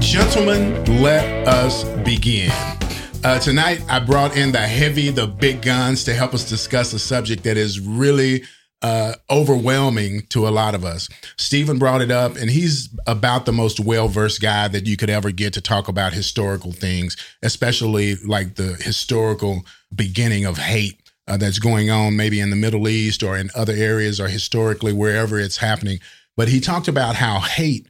Gentlemen, let us begin. Uh, tonight, I brought in the heavy, the big guns to help us discuss a subject that is really uh, overwhelming to a lot of us. Stephen brought it up, and he's about the most well versed guy that you could ever get to talk about historical things, especially like the historical beginning of hate. Uh, that's going on maybe in the Middle East or in other areas or historically wherever it's happening. But he talked about how hate,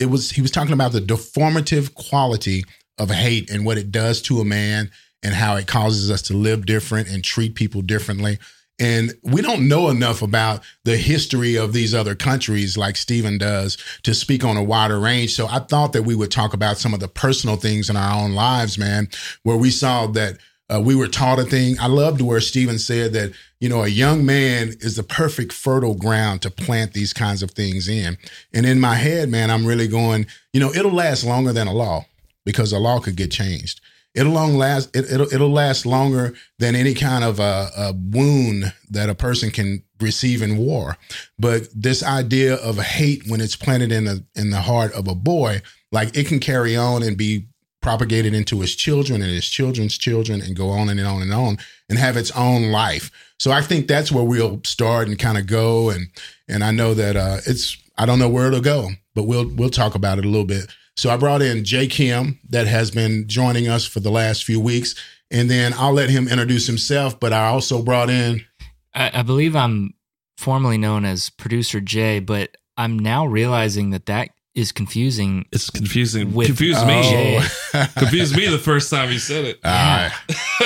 it was, he was talking about the deformative quality of hate and what it does to a man and how it causes us to live different and treat people differently. And we don't know enough about the history of these other countries like Stephen does to speak on a wider range. So I thought that we would talk about some of the personal things in our own lives, man, where we saw that uh, we were taught a thing. I loved where Stephen said that, you know, a young man is the perfect fertile ground to plant these kinds of things in. And in my head, man, I'm really going, you know, it'll last longer than a law because a law could get changed. It'll long last. It, will it'll last longer than any kind of a, a, wound that a person can receive in war. But this idea of hate, when it's planted in the in the heart of a boy, like it can carry on and be propagated into his children and his children's children and go on and on and on and have its own life. So I think that's where we'll start and kind of go and and I know that uh it's I don't know where it'll go, but we'll we'll talk about it a little bit. So I brought in Jay Kim that has been joining us for the last few weeks and then I'll let him introduce himself, but I also brought in I, I believe I'm formerly known as producer Jay, but I'm now realizing that that is confusing. It's confusing. With- confused Oh. me. confused me the first time you said it. All right.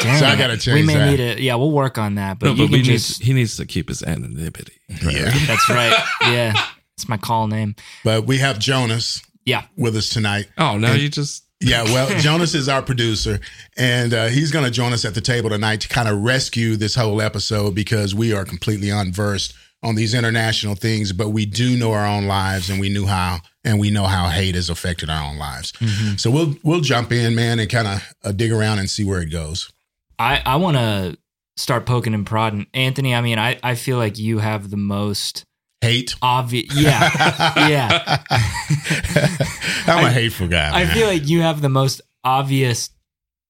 Dang So I it. gotta change. We may that. need to. Yeah, we'll work on that. But no, but can we need, he needs to keep his anonymity. Yeah. That's right. Yeah, it's my call name. But we have Jonas Yeah. with us tonight. Oh, now And- you just Yeah, well, Jonas is our producer, and uh, he's going to join us at the table tonight to kind of rescue this whole episode because we are completely unversed on these international things, but we do know our own lives, and we knew how, and we know how hate has affected our own lives. Mhm. So we'll we'll jump in, man, and kind of uh, dig around and see where it goes. I I want to start poking and prodding, Anthony. I mean, I I feel like you have the most Hate. obvious. Yeah, yeah. I'm a I- hateful guy. I feel like you have the most obvious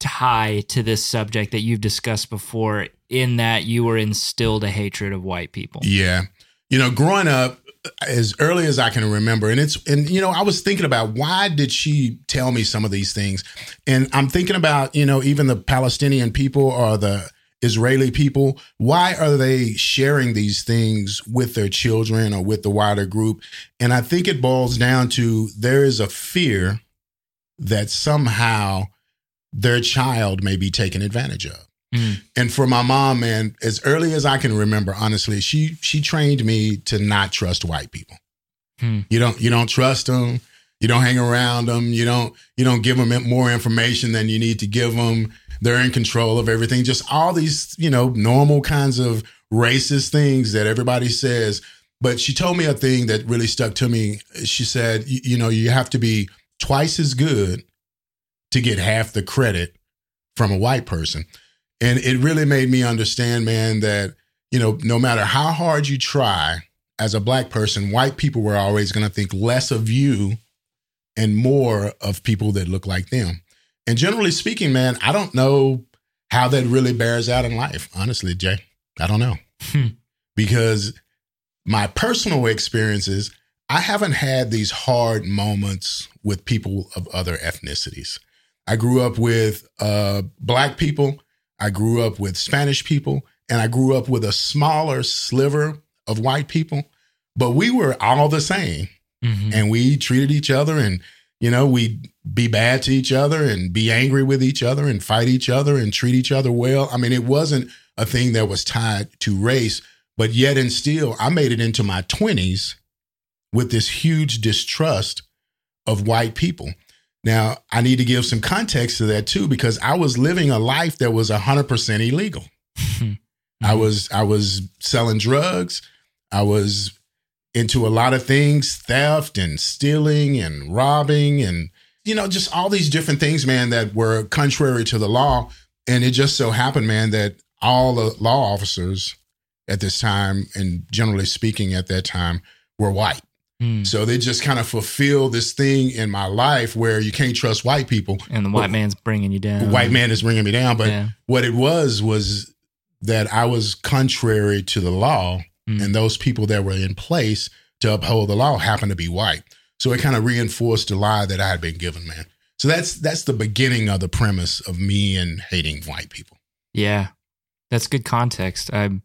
tie to this subject that you've discussed before. In that you were instilled a hatred of white people. Yeah. You know, growing up as early as I can remember, and it's, and, you know, I was thinking about why did she tell me some of these things? And I'm thinking about, you know, even the Palestinian people or the Israeli people, why are they sharing these things with their children or with the wider group? And I think it boils down to there is a fear that somehow their child may be taken advantage of. Mm. And for my mom, man, as early as I can remember, honestly, she she trained me to not trust white people. Hmm. You don't you don't trust them. You don't hang around them. You don't you don't give them more information than you need to give them. They're in control of everything. Just all these you know normal kinds of racist things that everybody says. But she told me a thing that really stuck to me. She said, you you know, you have to be twice as good to get half the credit from a white person. And it really made me understand, man, that, you know, no matter how hard you try as a black person, white people were always going to think less of you and more of people that look like them. And generally speaking, man, I don't know how that really bears out in life, honestly, Jay. I don't know. Hmm. Because my personal experiences, I haven't had these hard moments with people of other ethnicities. I grew up with uh, black people, I grew up with Spanish people, and I grew up with a smaller sliver of white people, but we were all the same. Mhm. and we treated each other and you know we'd be bad to each other and be angry with each other and fight each other and treat each other well. I mean it wasn't a thing that was tied to race but yet and still i made it into my 20s with this huge distrust of white people Now, I need to give some context to that too, because I was living a life that was 100% illegal. I mm-hmm. was I was selling drugs. I was into a lot of things, theft and stealing and robbing and you know, just all these different things, man, that were contrary to the law. And it just so happened, man, that all the law officers at this time, and generally speaking at that time, were white. Hmm. So they just kind of fulfill this thing in my life where you can't trust white people. And the white man's bringing you down. The white man is bringing me down. But Yeah. what it was was that I was contrary to the law, Mm. and those people that were in place to uphold the law happened to be white. So it kind of reinforced the lie that I had been given, man. So that's that's the beginning of the premise of me and hating white people. Yeah, that's good context. I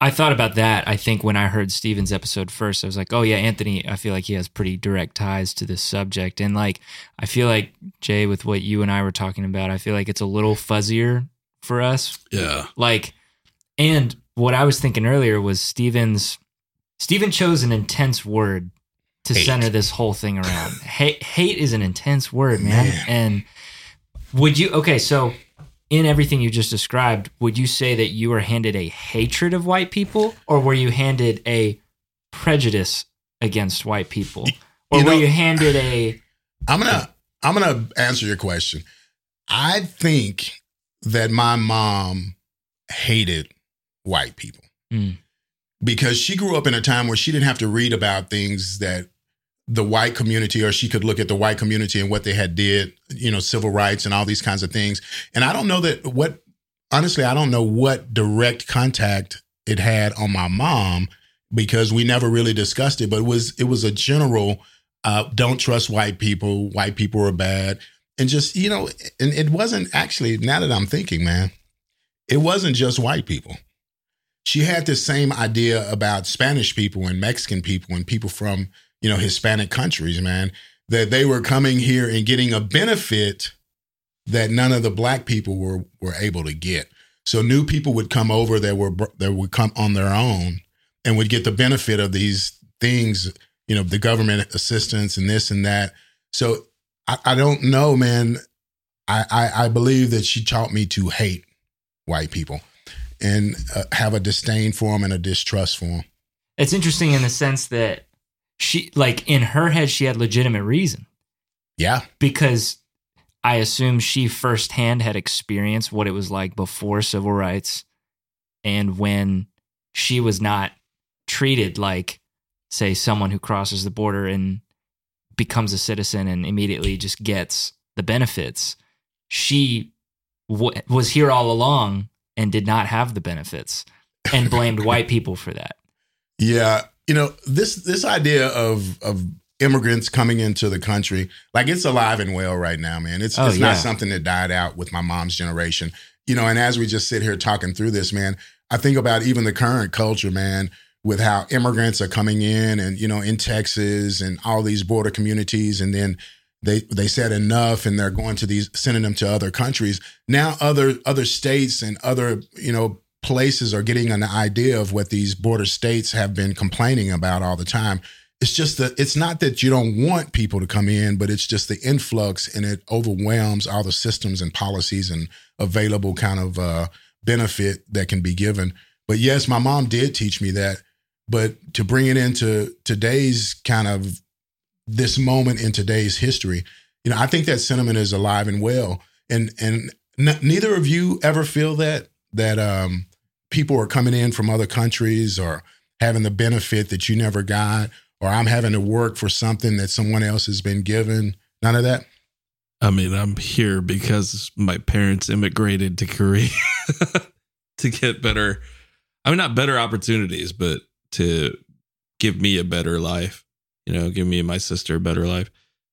I thought about that. I think when I heard Stephen's episode first, I was like, oh yeah, Anthony. I feel like he has pretty direct ties to this subject, and like I feel like Jay, with what you and I were talking about, I feel like it's a little fuzzier for us. Yeah. Like, and what I was thinking earlier was Stephen's. Stephen chose an intense word to Hate. center this whole thing around. hate, hate is an intense word, man. Man. And would you? Okay, so in everything you just described, would you say that you were handed a hatred of white people, or were you handed a prejudice against white people, or You were you handed a? I'm gonna I'm gonna answer your question. I think that my mom hated white people Mm. because she grew up in a time where she didn't have to read about things that the white community or she could look at the white community and what they had did, you know, civil rights and all these kinds of things. And I don't know that what honestly, I don't know what direct contact it had on my mom because we never really discussed it, but it was it was a general uh, don't trust white people, white people are bad. And just, you know, and it wasn't actually, now that I'm thinking, man, it wasn't just white people. She had the same idea about Spanish people and Mexican people and people from, you know, Hispanic countries, man, that they were coming here and getting a benefit that none of the black people were were able to get. So new people would come over that were that would come on their own and would get the benefit of these things, you know, the government assistance and this and that. So I, I don't know, man. I, I I believe that she taught me to hate white people and uh, have a disdain for them and a distrust for them. It's interesting in the sense that she, like, in her head, she had legitimate reason. Yeah, because I assume she firsthand had experienced what it was like before civil rights and when she was not treated like, say, someone who crosses the border and becomes a citizen and immediately just gets the benefits. She w- was here all along and did not have the benefits and blamed white people for that. Yeah, you know this this idea of of immigrants coming into the country, like it's alive and well right now, man. It's Oh, it's yeah. not something that died out with my mom's generation, you know. And as we just sit here talking through this, man, I think about even the current culture, man, with how immigrants are coming in, and you know, in Texas and all these border communities, and then they they said enough, and they're going to these sending them to other countries. Now, other other states and other you know places are getting an idea of what these border states have been complaining about all the time. It's just that it's not that you don't want people to come in, but it's just the influx and it overwhelms all the systems and policies and available kind of uh, benefit that can be given. But yes, my mom did teach me that. But to bring it into today's kind of this moment in today's history, you know, I think that sentiment is alive and well. And and n- neither of you ever feel that that um, people are coming in from other countries or having the benefit that you never got, or I'm having to work for something that someone else has been given. None of that. I mean, I'm here because my parents immigrated to Korea to get better. I mean, not better opportunities, but to give me a better life. You know, give me and my sister a better life.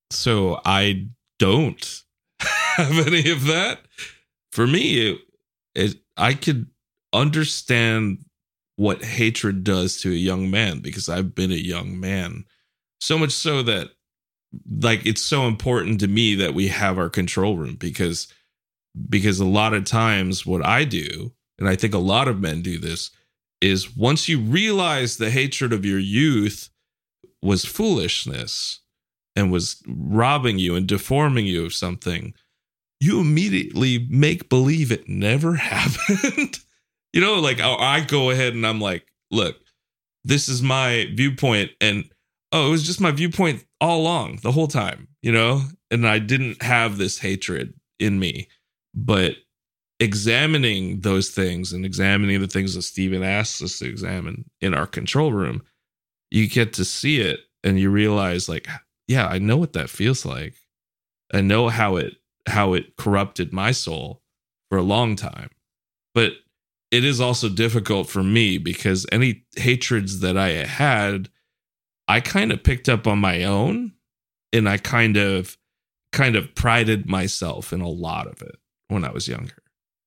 So I don't have any of that. For me, it, it I could understand what hatred does to a young man because I've been a young man. So much so that like it's so important to me that we have our control room because because a lot of times what I do and I think a lot of men do this is once you realize the hatred of your youth was foolishness and was robbing you and deforming you of something, you immediately make believe it never happened. You know, like I, go ahead and I'm like, look, this is my viewpoint, and oh, it was just my viewpoint all along, the whole time, you know, and I didn't have this hatred in me, but examining those things and examining the things that Stephen asks us to examine in our control room, you get to see it and you realize, like, yeah, I know what that feels like. I know how it how it corrupted my soul for a long time. But it is also difficult for me because any hatreds that I had, I kind of picked up on my own and I kind of kind of prided myself in a lot of it when I was younger.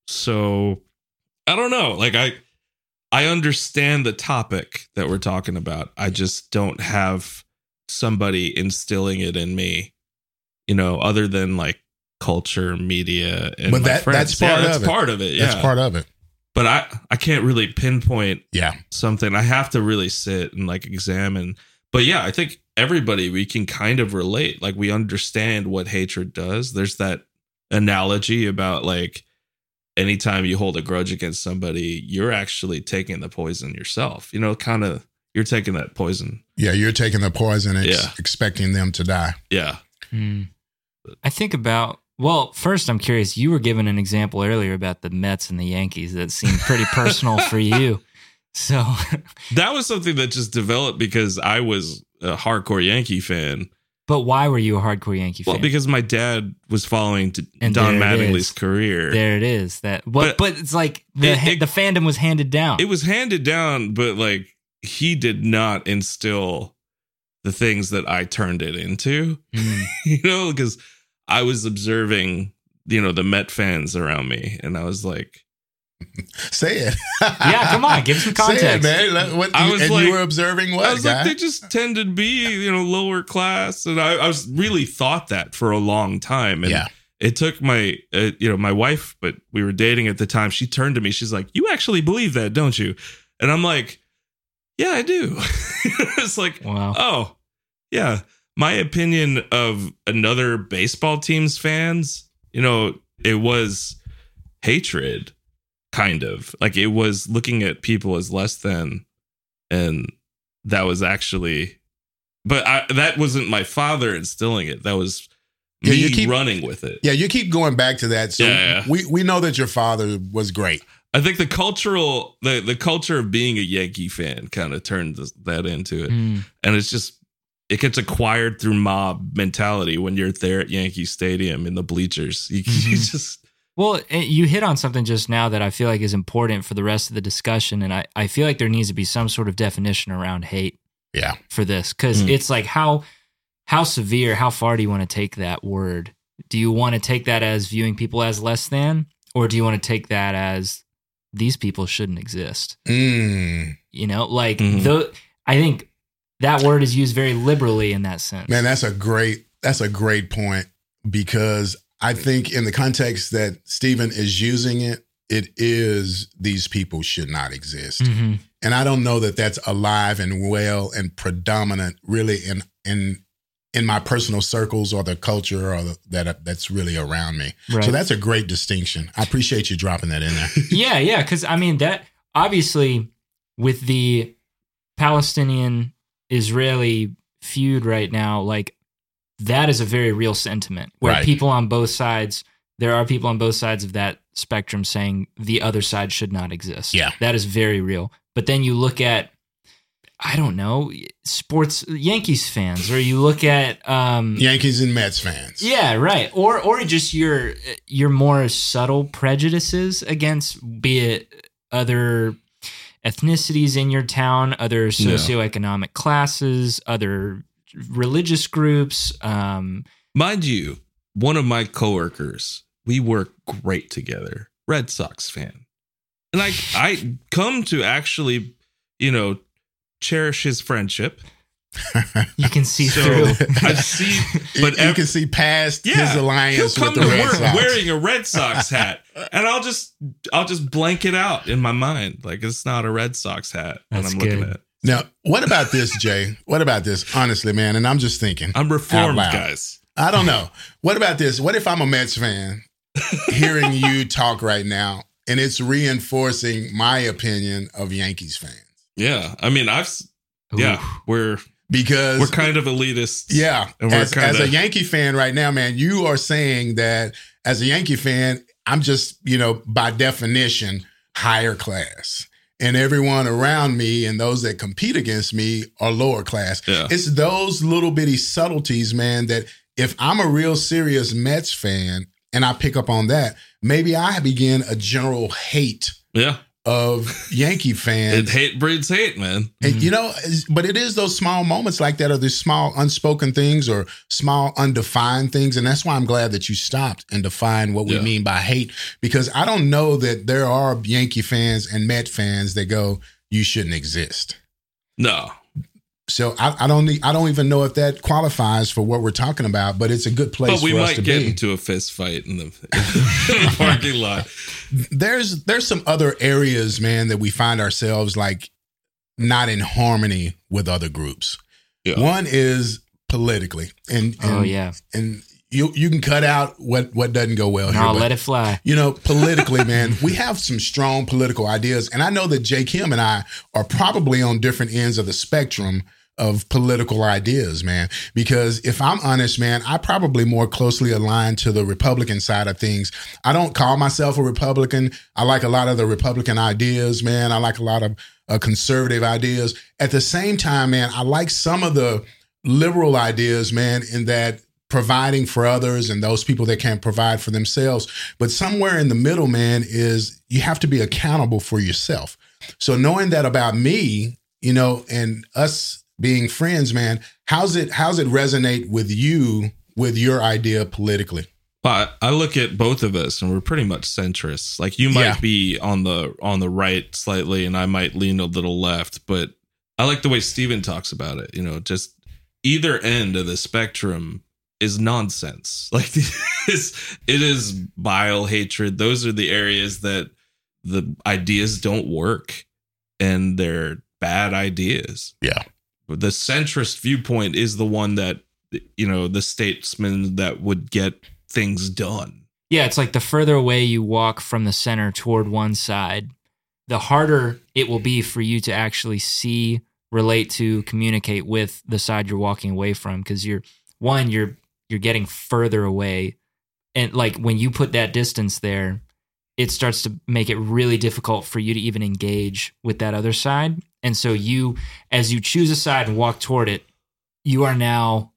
So I don't know. Like I I understand the topic that we're talking about. I just don't have somebody instilling it in me, you know, other than like culture, media, and But my that- friends. that's part yeah, that's of it. part of it. Yeah. That's part of it. But I I can't really pinpoint Yeah. something. I have to really sit and like examine. But yeah, I think everybody we can kind of relate. Like we understand what hatred does. There's that analogy about like anytime you hold a grudge against somebody, you're actually taking the poison yourself. You know, kind of you're taking that poison. Yeah. You're taking the poison and ex- Yeah. expecting them to die. Yeah. Hmm. I think about well, first I'm curious. You were given an example earlier about the Mets and the Yankees that seemed pretty personal for you. So That was something that just developed because I was a hardcore Yankee fan. but why were you a hardcore Yankee fan? Well, because my dad was following And Don Mattingly's career. there it is. That but, But- but it's like the It- it- the fandom was handed down. it was handed down, but like he did not instill the things that I turned it into, Hmm. you know, because I was observing, you know, the Met fans around me, and I was like, Say it. Yeah, come on, give some Say it, context. man. What, I was and like- you were observing what, I was guy? like, they just tend to be, you know, lower class, and I, I was really thought that for a long time, and yeah. it took my, uh, you know, my wife, but we were dating at the time. She turned to me, she's like, "You actually believe that, don't you?" And I'm like, "Yeah, I do." it's like, wow. Oh, yeah. My opinion of another baseball team's fans, you know, it was hatred, kind of. Like it was looking at people as less than. And that was actually, but I, that wasn't my father instilling it. That was Yeah, me you keep- running with it. Yeah, you keep going back to that. So Yeah, yeah. we we know that your father was great. I think the cultural, the, the culture of being a Yankee fan kind of turned this, that into it. Hmm. and it's just it gets acquired through mob mentality when you're there at Yankee Stadium in the bleachers. You, you Mhm. just Well, you hit on something just now that I feel like is important for the rest of the discussion, and I, I feel like there needs to be some sort of definition around hate Yeah. for this because Mm. it's like how how severe, how far do you want to take that word? Do you want to take that as viewing people as less than, or do you want to take that as these people shouldn't exist? Mm. You know, like the I think that word is used very liberally in that sense. Man, that's a great that's a great point because I think in the context that Stephen is using it, it is these people should not exist. Mhm. And I don't know that that's alive and well and predominant really in in in my personal circles or the culture or the, that that's really around me. Right. So that's a great distinction. I appreciate you dropping that in there. yeah, yeah, because I mean that obviously with the Palestinian Israeli feud right now, like that is a very real sentiment where Right. people on both sides, there are people on both sides of that spectrum saying the other side should not exist. Yeah. that is very real. But then you look at, I don't know, sports Yankees fans, or you look at, um, Yankees and Mets fans. yeah, right. Or or just your your more subtle prejudices against be it other ethnicities in your town, other Yeah. socioeconomic classes, other religious groups. Um, mind you, one of my coworkers, we work great together. Red Sox fan, and I I come to actually, you know, cherish his friendship. You can see So through. I see, but you, ev- can see past Yeah, his he'll alliance come with the to Red work Sox. wearing a Red Sox hat, and I'll just I'll just blank it out in my mind like it's not a Red Sox hat when I'm looking at. it. Now, what about this, Jay? What about this? Honestly, man, and I'm just thinking. I'm reformed, loud. guys. I don't know. What about this? What if I'm a Mets fan hearing you talk right now and it's reinforcing my opinion of Yankees fans? Yeah, I mean, I've s- yeah, we're Because we're kind of elitist. Yeah. As, as a Yankee fan right now, man, you are saying that as a Yankee fan, I'm just, you know, by definition, higher class. And everyone around me and those that compete against me are lower class. Yeah. It's those little bitty subtleties, man, that if I'm a real serious Mets fan and I pick up on that, maybe I begin a general hate yeah. Of Yankee fans. It hate breeds hate, man. And mm-hmm. you know, but it is those small moments like that, or these small unspoken things, or small undefined things, and that's why I'm glad that you stopped and defined what we Yeah. mean by hate, because I don't know that there are Yankee fans and Met fans that go, "You shouldn't exist." No, So I, I don't, need, I don't even know if that qualifies for what we're talking about, but it's a good place but we for us might to get be. into a fist fight in the, in the parking lot. there's there's some other areas, man, that we find ourselves like not in harmony with other groups. Yeah. One is politically, and, oh, and Oh yeah. and you you can cut out what what doesn't go well No, here. but, let it fly. you know, politically, man, we have some strong political ideas, and I know that Jay Kim and I are probably on different ends of the spectrum of political ideas, man. Because if I'm honest, man, I probably more closely aligned to the Republican side of things. I don't call myself a Republican. I like a lot of the Republican ideas, man. I like a lot of uh, conservative ideas. At the same time, man, I like some of the liberal ideas, man, in that providing for others and those people that can't provide for themselves. But somewhere in the middle, man, is you have to be accountable for yourself. So knowing that about me, you know, and us being friends, man, how's it how's it resonate with you with your idea politically? But I look at both of us, and we're pretty much centrists. Like you might Yeah. be on the on the right slightly, and I might lean a little left. But I like the way Stephen talks about it. You know, just either end of the spectrum is nonsense. Like it's, it is bile hatred. Those are the areas that the ideas don't work, and they're bad ideas. Yeah. But the centrist viewpoint is the one that you know the statesman that would get things done. Yeah, it's like the further away you walk from the center toward one side, the harder it will be for you to actually see, relate to, communicate with the side you're walking away from because you're one you're you're getting further away and like when you put that distance there, it starts to make it really difficult for you to even engage with that other side. And so you as you choose a side and walk toward it, you are now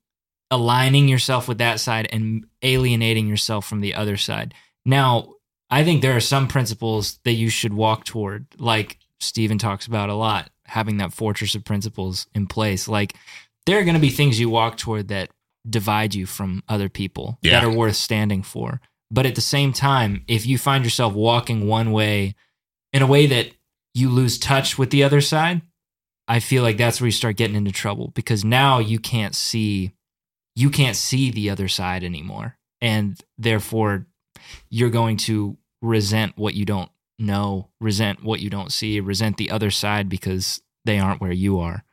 aligning yourself with that side and alienating yourself from the other side. Now, I think there are some principles that you should walk toward, like Stephen talks about a lot, having that fortress of principles in place. Like, there are going to be things you walk toward that divide you from other people Yeah. that are worth standing for. But at the same time, if you find yourself walking one way in a way that you lose touch with the other side, I feel like that's where you start getting into trouble because now you can't see you can't see the other side anymore and therefore you're going to resent what you don't know, resent what you don't see, resent the other side because they aren't where you are.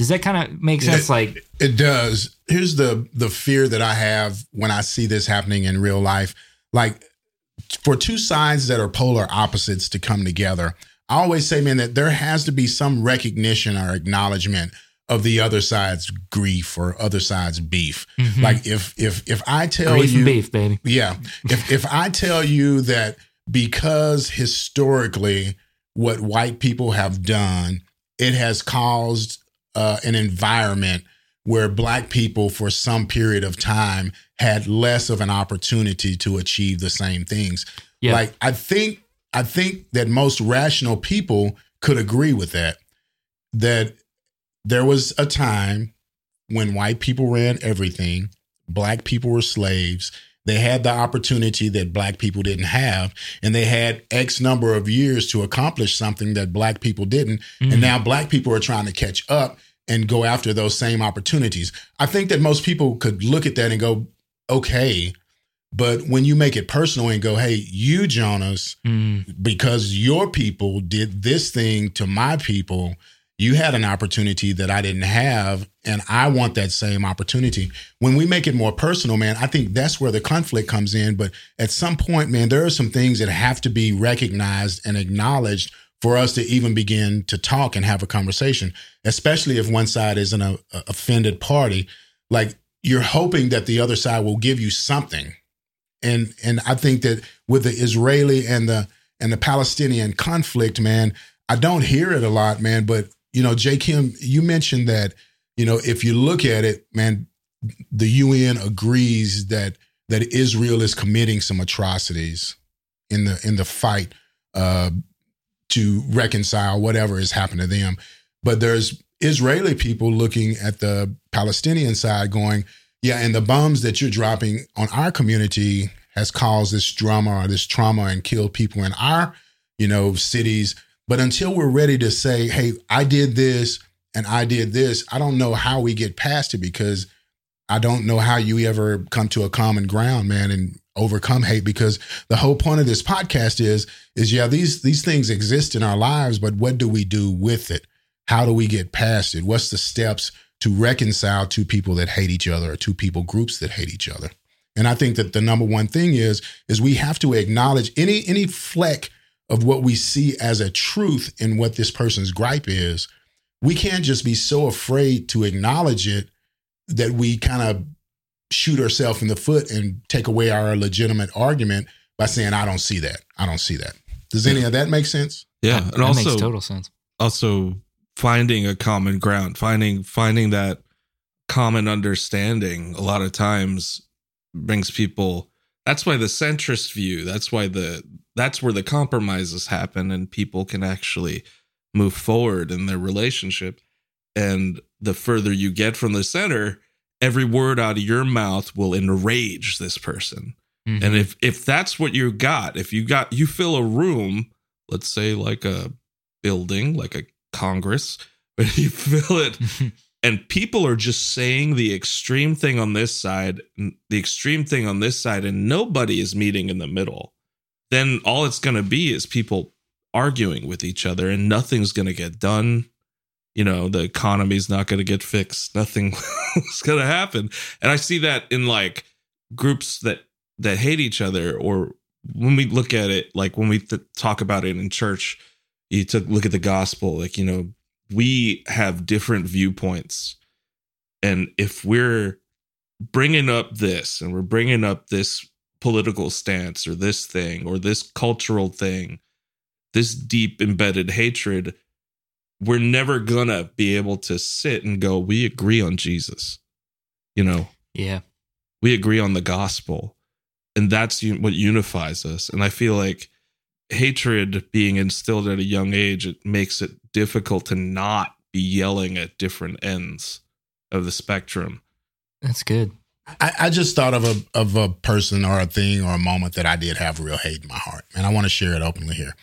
Does that kind of make sense like It does. Here's the the fear that I have when I see this happening in real life. Like for two sides that are polar opposites to come together, I always say, man, that there has to be some recognition or acknowledgement of the other side's grief or other side's beef. Mhm. Like if if if I tell grief you beef, baby? yeah. If if I tell you that because historically what white people have done, it has caused uh, an environment where black people for some period of time had less of an opportunity to achieve the same things. Yeah. Like I think I think that most rational people could agree with that. That there was a time when white people ran everything, black people were slaves. They had the opportunity that black people didn't have, and they had X number of years to accomplish something that black people didn't. Mhm. And now black people are trying to catch up and go after those same opportunities. I think that most people could look at that and go, okay. But when you make it personal and go, hey, you, Jonas, Mm, because your people did this thing to my people, you had an opportunity that I didn't have, and I want that same opportunity. When we make it more personal, man, I think that's where the conflict comes in. But at some point, man, there are some things that have to be recognized and acknowledged for us to even begin to talk and have a conversation, especially if one side is an offended party. Like you're hoping that the other side will give you something. And and I think that with the Israeli and the and the Palestinian conflict, man, I don't hear it a lot, man, but you know, Jay Kim, you mentioned that, you know, if you look at it, man, the UN agrees that that Israel is committing some atrocities in the in the fight uh, to reconcile whatever has happened to them. But there's Israeli people looking at the Palestinian side going, yeah, and the bombs that you're dropping on our community has caused this drama or this trauma and killed people in our, you know, cities but until we're ready to say, hey, I did this and I did this, I don't know how we get past it because I don't know how you ever come to a common ground, man, and overcome hate because the whole point of this podcast is is yeah these these things exist in our lives but what do we do with it? How do we get past it? What's the steps to reconcile two people that hate each other or two people groups that hate each other? And i think that the number one thing is is we have to acknowledge any any fleck of what we see as a truth in what this person's gripe is, we can't just be so afraid to acknowledge it that we kind of shoot ourselves in the foot and take away our legitimate argument by saying, I don't see that. I don't see that. Does any yeah. of that make sense? Yeah. That, and that also, makes total sense. Also finding a common ground, finding finding that common understanding a lot of times brings people that's why the centrist view that's why the that's where the compromises happen and people can actually move forward in their relationship. And the further you get from the center every word out of your mouth will enrage this person. Mm-hmm. and if if that's what you got if you got you fill a room let's say like a building like a congress but you fill it and people are just saying the extreme thing on this side the extreme thing on this side and nobody is meeting in the middle then all it's going to be is people arguing with each other and nothing's going to get done. You know the economy's not going to get fixed. Nothing is going to happen. And i see that in like groups that that hate each other or when we look at it like when we th- talk about it in church you took look at the gospel like you know we have different viewpoints. And if we're bringing up this and we're bringing up this political stance or this thing or this cultural thing, this deep embedded hatred, we're never gonna be able to sit and go, we agree on Jesus. You know? Yeah. We agree on the gospel. And that's what unifies us. And I feel like hatred being instilled at a young age, it makes it difficult to not be yelling at different ends of the spectrum. That's good. I, I, just thought of a of a person or a thing or a moment that I did have real hate in my heart, and I want to share it openly here.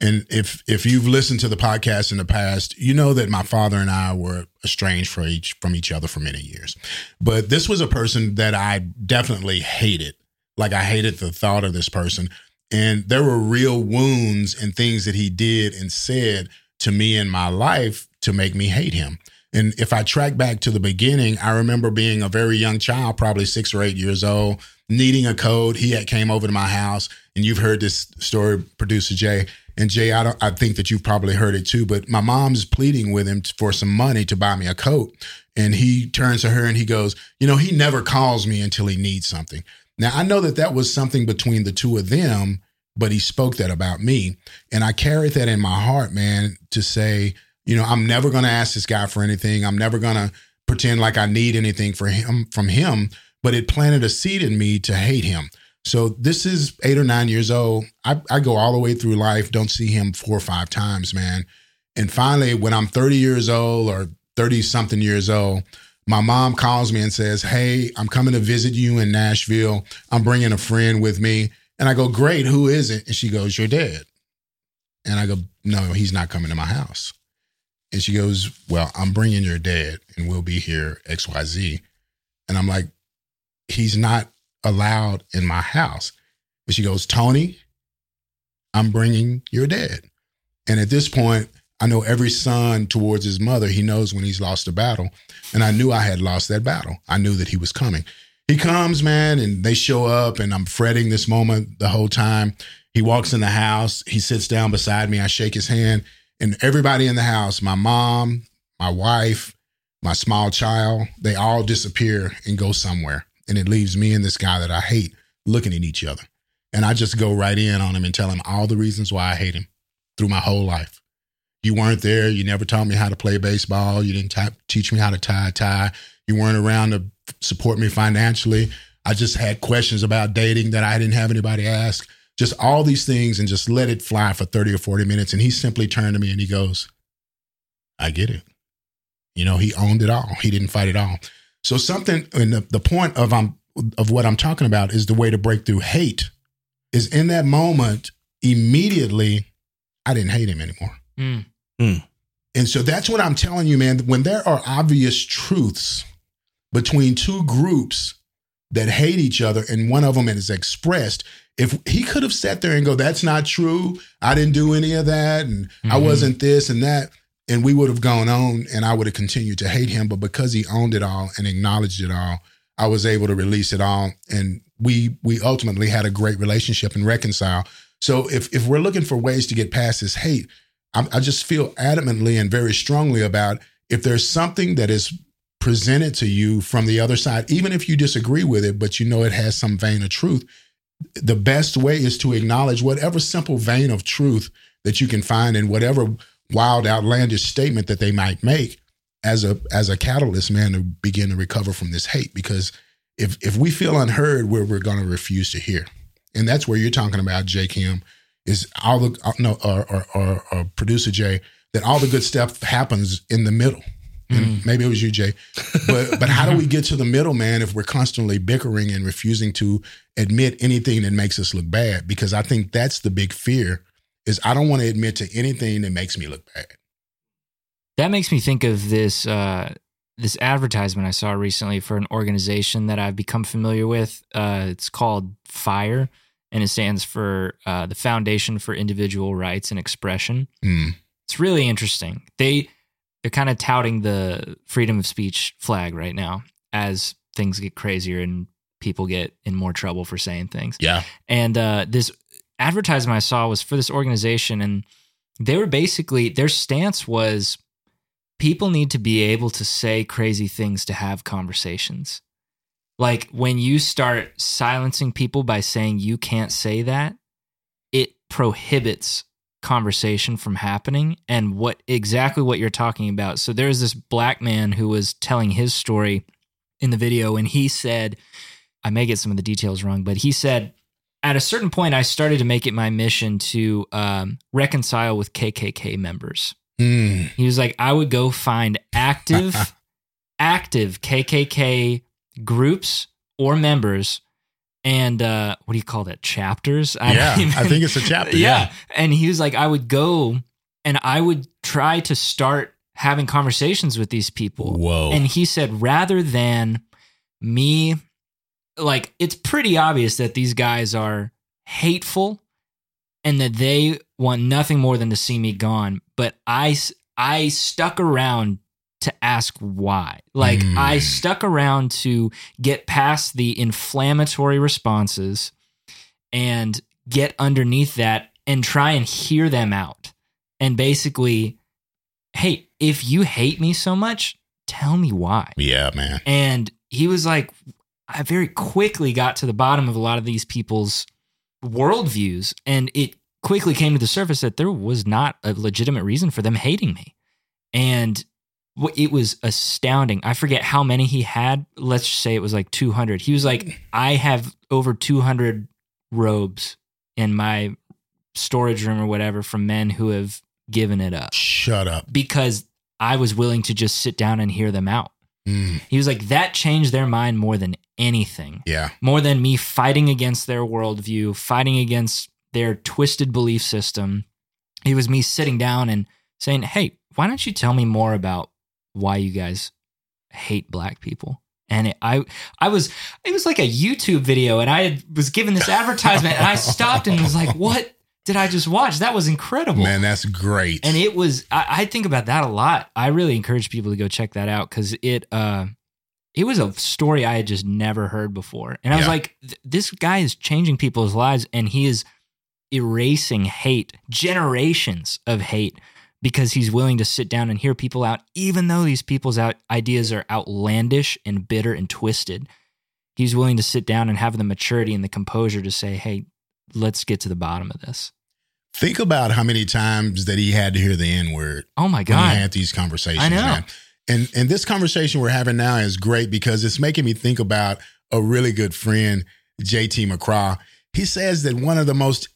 And if if you've listened to the podcast in the past, you know that my father and I were estranged from each from each other for many years. But this was a person that I definitely hated. Like I hated the thought of this person. And there were real wounds and things that he did and said to me in my life to make me hate him. And if I track back to the beginning, I remember being a very young child, probably six or eight years old, needing a code. He had came over to my house, and you've heard this story, producer Jay. And Jay, I don't, I think that you've probably heard it too. But my mom's pleading with him for some money to buy me a coat, and he turns to her and he goes, "You know, he never calls me until he needs something." Now I know that that was something between the two of them, but he spoke that about me. And I carried that in my heart, man, to say, you know, I'm never going to ask this guy for anything. I'm never going to pretend like I need anything for him from him, but it planted a seed in me to hate him. So this is eight or nine years old. I, I go all the way through life, don't see him four or five times, man. And finally, when I'm 30 years old or 30 something years old, my mom calls me and says, Hey, I'm coming to visit you in Nashville. I'm bringing a friend with me. And I go, Great, who is it? And she goes, Your dad. And I go, No, he's not coming to my house. And she goes, Well, I'm bringing your dad and we'll be here XYZ. And I'm like, He's not allowed in my house. But she goes, Tony, I'm bringing your dad. And at this point, I know every son towards his mother, he knows when he's lost a battle. And I knew I had lost that battle. I knew that he was coming. He comes, man, and they show up, and I'm fretting this moment the whole time. He walks in the house, he sits down beside me, I shake his hand, and everybody in the house, my mom, my wife, my small child, they all disappear and go somewhere. And it leaves me and this guy that I hate looking at each other. And I just go right in on him and tell him all the reasons why I hate him through my whole life. You weren't there. You never taught me how to play baseball. You didn't t- teach me how to tie a tie. You weren't around to support me financially. I just had questions about dating that I didn't have anybody ask. Just all these things and just let it fly for 30 or 40 minutes. And he simply turned to me and he goes, I get it. You know, he owned it all. He didn't fight it all. So something, and the, the point of I'm of what I'm talking about is the way to break through hate. Is in that moment immediately, I didn't hate him anymore. Mm. And so that's what I'm telling you, man. When there are obvious truths between two groups that hate each other and one of them is expressed, if he could have sat there and go, that's not true. I didn't do any of that. And I Mhm. wasn't this and that. And we would have gone on and I would have continued to hate him. But because he owned it all and acknowledged it all, I was able to release it all. And we we ultimately had a great relationship and reconcile. So if if we're looking for ways to get past this hate, I, I just feel adamantly and very strongly about if there's something that is presented to you from the other side, even if you disagree with it, but you know it has some vein of truth, the best way is to acknowledge whatever simple vein of truth that you can find in whatever wild, outlandish statement that they might make as a as a catalyst, man, to begin to recover from this hate. Because if if we feel unheard, we're we're going to refuse to hear, and that's where you're talking about, Jay Kim, is all the uh, no or or, or, or producer Jay that all the good stuff happens in the middle. And maybe it was you, Jay. But but how do we get to the middle, man, if we're constantly bickering and refusing to admit anything that makes us look bad? Because I think that's the big fear is I don't want to admit to anything that makes me look bad. That makes me think of this uh, this advertisement I saw recently for an organization that I've become familiar with. Uh, it's called FIRE, and it stands for uh, the Foundation for Individual Rights and Expression. Mm. It's really interesting. They they're kind of touting the freedom of speech flag right now as things get crazier and people get in more trouble for saying things. Yeah. And uh, this advertisement I saw was for this organization, and they were basically their stance was people need to be able to say crazy things to have conversations. Like when you start silencing people by saying you can't say that, it prohibits conversation from happening and what exactly what you're talking about. So there's this black man who was telling his story in the video and he said I may get some of the details wrong, but he said at a certain point I started to make it my mission to um, reconcile with KKK members. Mm. He was like, I would go find active, active KKK groups or members, and uh, what do you call that? Chapters? Yeah. don't I think it's a chapter. yeah. And he was like, I would go and I would try to start having conversations with these people. Whoa. And he said, rather than me, like, it's pretty obvious that these guys are hateful and that they want nothing more than to see me gone. But I, I stuck around to ask why. Like, Mm. I stuck around to get past the inflammatory responses and get underneath that and try and hear them out. And basically, hey, if you hate me so much, tell me why. Yeah, man. And he was like, I very quickly got to the bottom of a lot of these people's worldviews. And it quickly came to the surface that there was not a legitimate reason for them hating me. And it was astounding. I forget how many he had. Let's just say it was like 200. He was like, I have over 200 robes in my storage room or whatever from men who have given it up Shut up. because I was willing to just sit down and hear them out. Mm. He was like, that changed their mind more than anything, Yeah. more than me fighting against their worldview, fighting against their twisted belief system. It was me sitting down and saying, hey, why don't you tell me more about why you guys hate black people? And it, I, I was, it was like a YouTube video, and I was given this advertisement, and I stopped and was like, "What? did I just watch? That was incredible. Man, that's great. and it was I, I think about that a lot i really encourage people to go check that out because it uh it was a story i had just never heard before and i was Yeah. like this guy is changing people's lives and he is erasing hate generations of hate because he's willing to sit down and hear people out even though these people's out ideas are outlandish and bitter and twisted he's willing to sit down and have the maturity and the composure to say hey let's get to the bottom of this Think about how many times that he had to hear the N word oh my God. when he had these conversations. I know. Man. And and this conversation we're having now is great because it's making me think about a really good friend, JT McCraw. He says that one of the most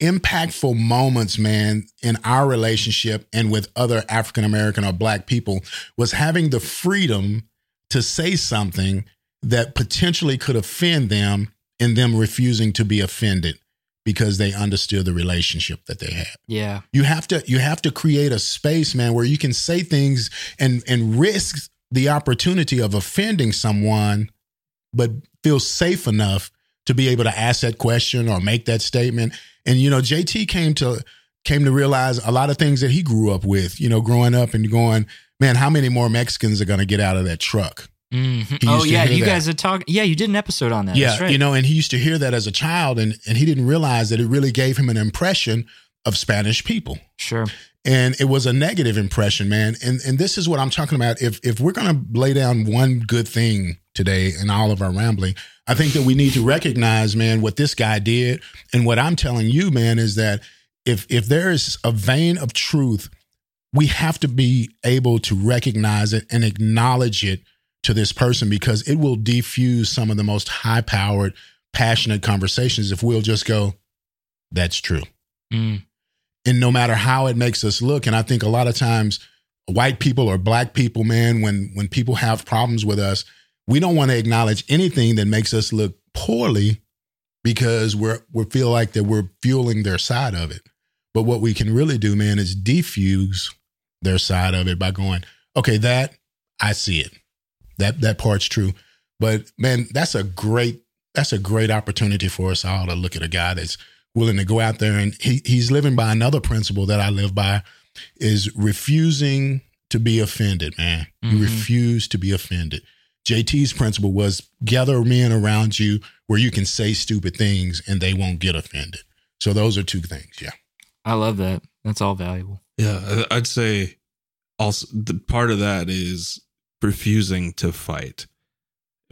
impactful moments, man, in our relationship and with other African American or black people was having the freedom to say something that potentially could offend them and them refusing to be offended because they understood the relationship that they had. yeah You have to you have to create a space, man, where you can say things and and risk the opportunity of offending someone, but feel safe enough to be able to ask that question or make that statement. And you know, JT came to came to realize a lot of things that he grew up with. You know, growing up and going, man, how many more Mexicans are going to get out of that truck? Mhm. Oh yeah, you that. guys are talking. Yeah, you did an episode on that. yeah, That's right. you know, and he used to hear that as a child, and and he didn't realize that it really gave him an impression of Spanish people. sure. and it was a negative impression, man. And and this is what I'm talking about. If if we're gonna lay down one good thing today in all of our rambling, I think that we need to recognize, man, what this guy did. And what I'm telling you, man, is that if if there is a vein of truth, we have to be able to recognize it and acknowledge it to this person because it will defuse some of the most high powered, passionate conversations if we'll just go, that's true Mm. and no matter how it makes us look and i think a lot of times white people or black people man when when people have problems with us we don't want to acknowledge anything that makes us look poorly because we're we feel like that we're fueling their side of it but what we can really do man is defuse their side of it by going okay that i see it that that part's true but man that's a great that's a great opportunity for us all to look at a guy that's willing to go out there and he, he's living by another principle that I live by is refusing to be offended, man. You Mhm. refuse to be offended. JT's principle was gather men around you where you can say stupid things and they won't get offended. So those are two things. Yeah. I love that. That's all valuable. Yeah, I- I'd say also the part of that is refusing to fight.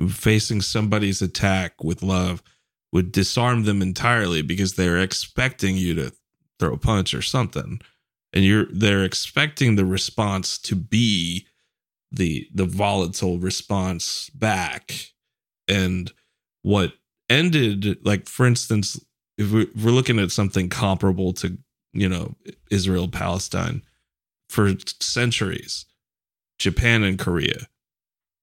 Facing somebody's attack with love would disarm them entirely because they're expecting you to throw a punch or something. And you're they're expecting the response to be the the volatile response back. And what ended like for instance, if we- we're looking at something comparable to you know Israel Palestine for centuries Japan and Korea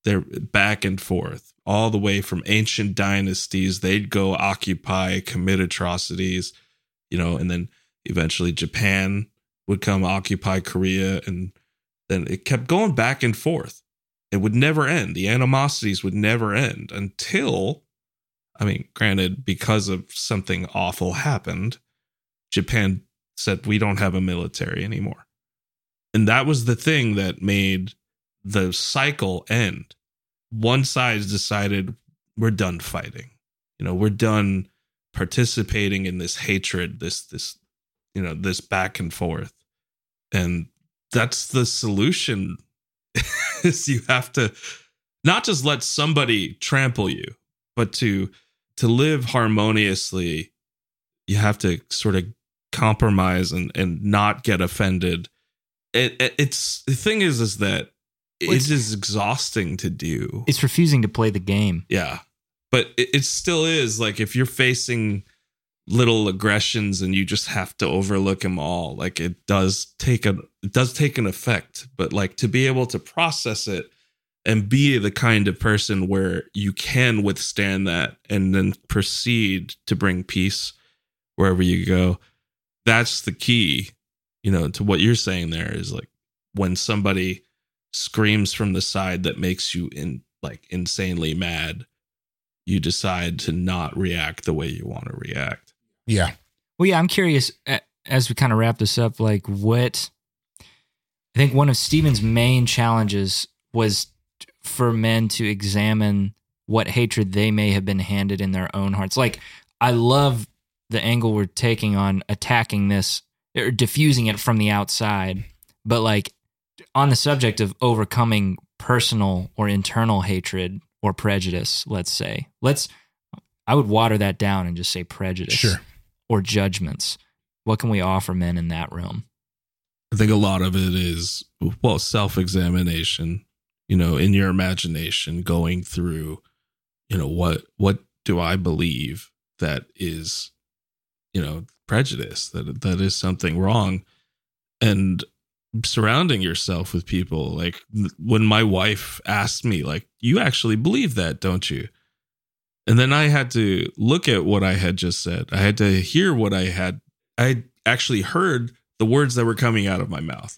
they're back and forth all the way from ancient dynasties they'd go occupy commit atrocities you know and then eventually Japan would come occupy Korea and then it kept going back and forth it would never end the animosities would never end until I mean granted because of something awful happened Japan said we don't have a military anymore. And that was the thing that made the cycle end. One side decided we're done fighting. You know, we're done participating in this hatred, this this you know, this back and forth. And that's the solution is you have to not just let somebody trample you, but to to live harmoniously, you have to sort of compromise and and not get offended. It, it it's the thing is is that it it's- is exhausting to do. It's refusing to play the game. Yeah. But it, it still is like if you're facing little aggressions and you just have to overlook them all, like it does take a it does take an effect. But like to be able to process it and be the kind of person where you can withstand that and then proceed to bring peace wherever you go. That's the key, you know, to what you're saying there is like when somebody screams from the side that makes you in like insanely mad, you decide to not react the way you want to react. Yeah. Well, yeah, I'm curious as we kind of wrap this up, like what I think one of Stephen's main challenges was for men to examine what hatred they may have been handed in their own hearts. Like, I love the angle we're taking on attacking this or diffusing it from the outside, but like on the subject of overcoming personal or internal hatred or prejudice, let's say, let's, I would water that down and just say prejudice Sure. Or judgments. What can we offer men in that realm? I think a lot of it is well self examination. You know, in your imagination, going through, you know, what what do I believe that is, you know, prejudice that that is something wrong, and surrounding yourself with people like when my wife asked me like you actually believe that don't you and then i had to look at what i had just said. I had to hear what i had i actually heard the words that were coming out of my mouth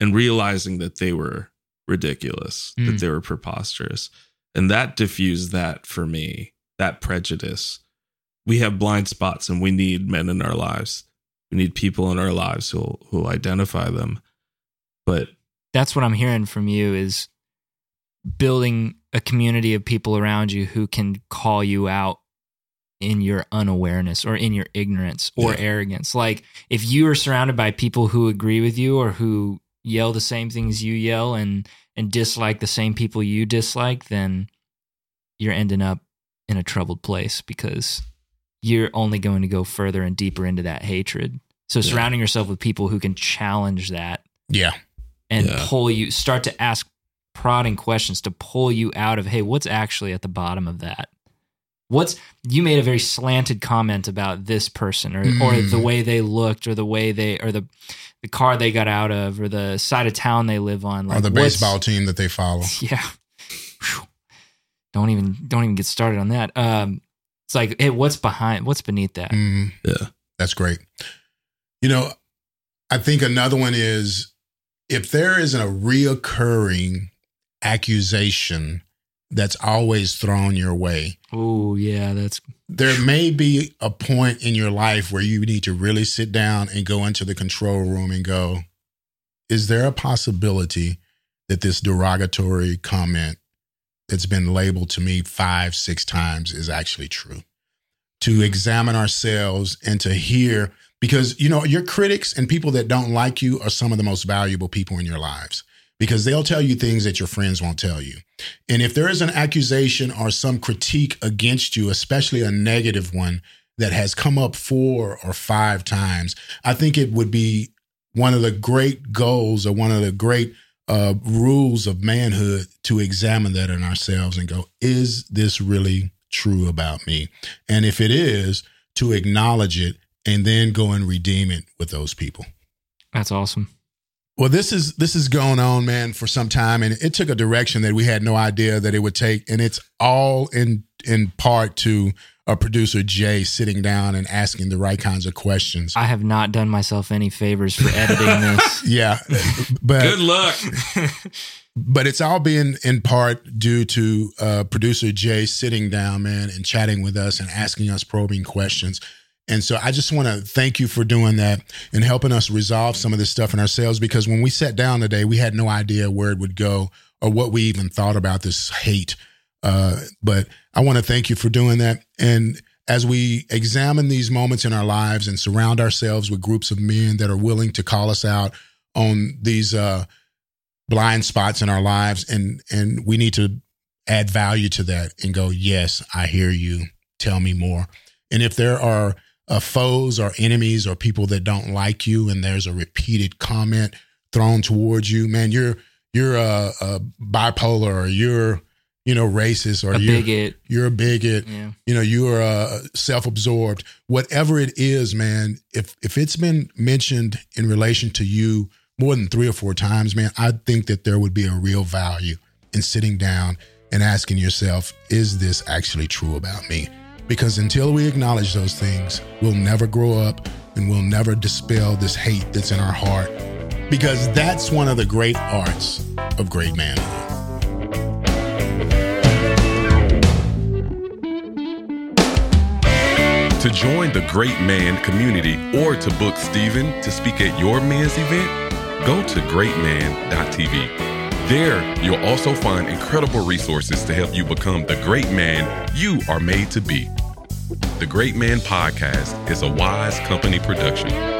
and realizing that they were ridiculous Mm. that they were preposterous. And that diffused that for me that prejudice. We have blind spots and we need men in our lives. We need people in our lives who who identify them. But That's what I'm hearing from you is building a community of people around you who can call you out in your unawareness or in your ignorance or Yeah. arrogance. Like if you are surrounded by people who agree with you or who yell the same things you yell and and dislike the same people you dislike, then you're ending up in a troubled place because you're only going to go further and deeper into that hatred. So Yeah. surrounding yourself with people who can challenge that Yeah. and Yeah. pull you start to ask prodding questions to pull you out of hey what's actually at the bottom of that what's you made a very slanted comment about this person or or Mm. the way they looked or the way they or the the car they got out of or the side of town they live on or the baseball team that they follow. yeah Whew. don't even don't even get started on that um it's like hey what's behind what's beneath that Mhm. yeah That's great. You know, I think another one is if there isn't a reoccurring accusation that's always thrown your way, oh yeah that's there may be a point in your life where you need to really sit down and go into the control room and go, is there a possibility that this derogatory comment that's been labeled to me five, six times is actually true? To mm-hmm. examine ourselves and to hear, because, you know, your critics and people that don't like you are some of the most valuable people in your lives because they'll tell you things that your friends won't tell you. And if there is an accusation or some critique against you, especially a negative one that has come up four or five times, I think it would be one of the great goals or one of the great uh, rules of manhood to examine that in ourselves and go, is this really true about me? And if it is, to acknowledge it and then go and redeem it with those people. that's awesome Well, this is this is going on, man, for some time, and it took a direction that we had no idea that it would take, and it's all in in part to a producer Jay sitting down and asking the right kinds of questions. i have not done myself any favors for editing this yeah, but good luck but it's all being in part due to uh, producer Jay sitting down, man, and chatting with us and asking us probing questions. And so I just want to thank you for doing that and helping us resolve some of this stuff in ourselves because when we sat down today, we had no idea where it would go or what we even thought about this hate. Uh, but I want to thank you for doing that. And as we examine these moments in our lives and surround ourselves with groups of men that are willing to call us out on these uh, blind spots in our lives, and and we need to add value to that and go, yes, I hear you. Tell me more. And if there are uh, foes or enemies or people that don't like you, and there's a repeated comment thrown towards you, man, you're you're a, a bipolar or you're you know racist or a you're a bigot. you're a bigot. Yeah. You know you are uh, self-absorbed. Whatever it is man if if it's been mentioned in relation to you more than three or four times man i think that there would be a real value in sitting down and asking yourself is this actually true about me because until we acknowledge those things we'll never grow up and we'll never dispel this hate that's in our heart because that's one of the great arts of great manhood To join the Great Man community or to book Stephen to speak at your men's event, go to greatman.tv. There, you'll also find incredible resources to help you become the great man you are made to be. The Great Man Podcast is a wise company production.